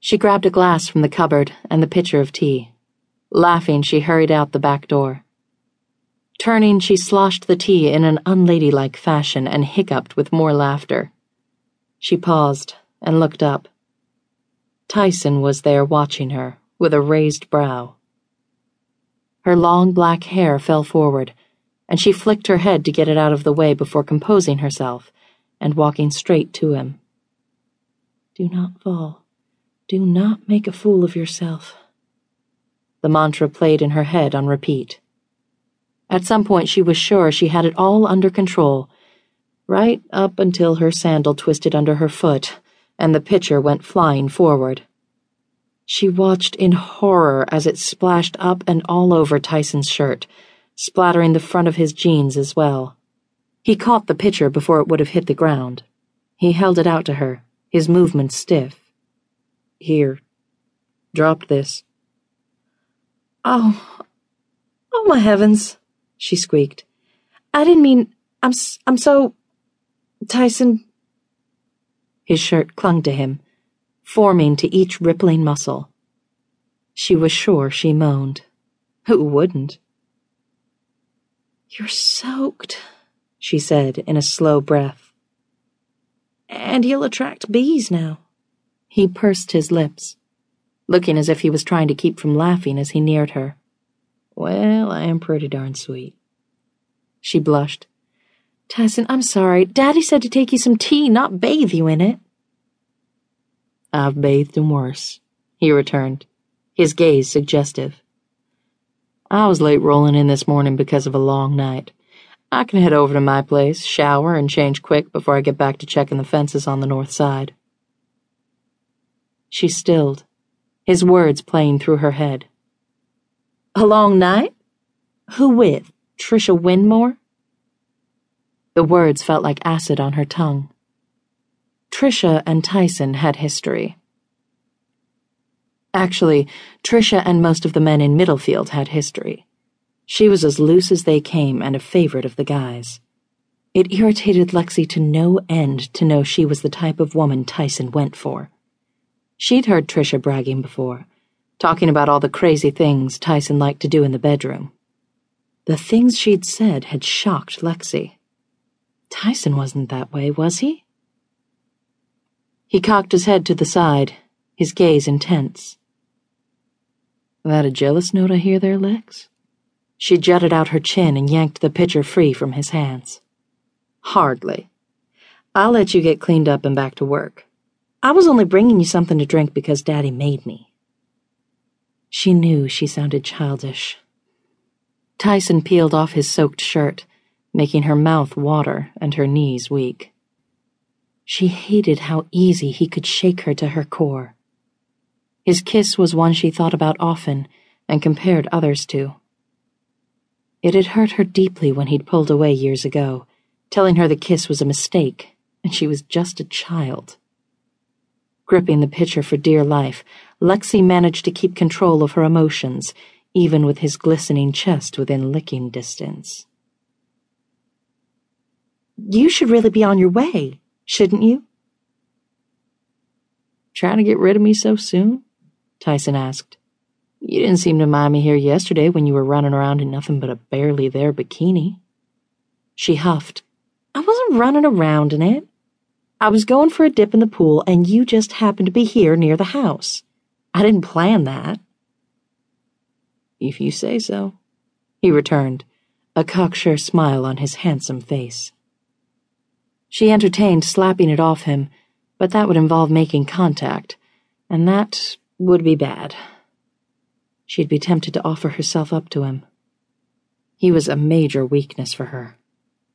She grabbed a glass from the cupboard and the pitcher of tea. Laughing, she hurried out the back door. Turning, she sloshed the tea in an unladylike fashion and hiccuped with more laughter. She paused and looked up. Tyson was there watching her, with a raised brow. Her long black hair fell forward, and she flicked her head to get it out of the way before composing herself and walking straight to him. Do not fall. Do not make a fool of yourself. The mantra played in her head on repeat. At some point, she was sure she had it all under control, right up until her sandal twisted under her foot and the pitcher went flying forward. She watched in horror as it splashed up and all over Tyson's shirt, splattering the front of his jeans as well. He caught the pitcher before it would have hit the ground. He held it out to her, his movements stiff. Here. Drop this. Oh. Oh, my heavens, she squeaked. I didn't mean. I'm, I'm so. Tyson. His shirt clung to him, forming to each rippling muscle. She was sure she moaned. Who wouldn't? You're soaked, she said in a slow breath. And you'll attract bees now. He pursed his lips, looking as if he was trying to keep from laughing as he neared her. Well, I am pretty darn sweet. She blushed. Tyson, I'm sorry. Daddy said to take you some tea, not bathe you in it. I've bathed in worse, he returned, his gaze suggestive. I was late rolling in this morning because of a long night. I can head over to my place, shower, and change quick before I get back to checking the fences on the north side. She stilled, his words playing through her head. A long night? Who with? Trisha Winmore? The words felt like acid on her tongue. Trisha and Tyson had history. Actually, Trisha and most of the men in Middlefield had history. She was as loose as they came and a favorite of the guys. It irritated Lexie to no end to know she was the type of woman Tyson went for. She'd heard Trisha bragging before, talking about all the crazy things Tyson liked to do in the bedroom. The things she'd said had shocked Lexie. Tyson wasn't that way, was he? He cocked his head to the side, his gaze intense. That a jealous note I hear there, Lex? She jutted out her chin and yanked the pitcher free from his hands. Hardly. I'll let you get cleaned up and back to work. I was only bringing you something to drink because Daddy made me. She knew she sounded childish. Tyson peeled off his soaked shirt, making her mouth water and her knees weak. She hated how easy he could shake her to her core. His kiss was one she thought about often and compared others to. It had hurt her deeply when he'd pulled away years ago, telling her the kiss was a mistake, and she was just a child. Gripping the pitcher for dear life, Lexie managed to keep control of her emotions, even with his glistening chest within licking distance. You should really be on your way, shouldn't you? Trying to get rid of me so soon? Tyson asked. You didn't seem to mind me here yesterday when you were running around in nothing but a barely there bikini. She huffed. I wasn't running around in it. I was going for a dip in the pool, and you just happened to be here near the house. I didn't plan that. If you say so, he returned, a cocksure smile on his handsome face. She entertained slapping it off him, but that would involve making contact, and that would be bad. She'd be tempted to offer herself up to him. He was a major weakness for her.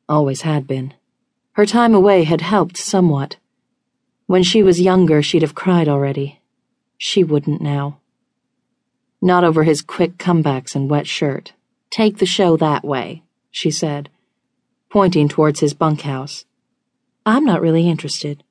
Always had been. Her time away had helped somewhat. When she was younger, she'd have cried already. She wouldn't now. Not over his quick comebacks and wet shirt. Take the show that way, she said, pointing towards his bunkhouse. I'm not really interested.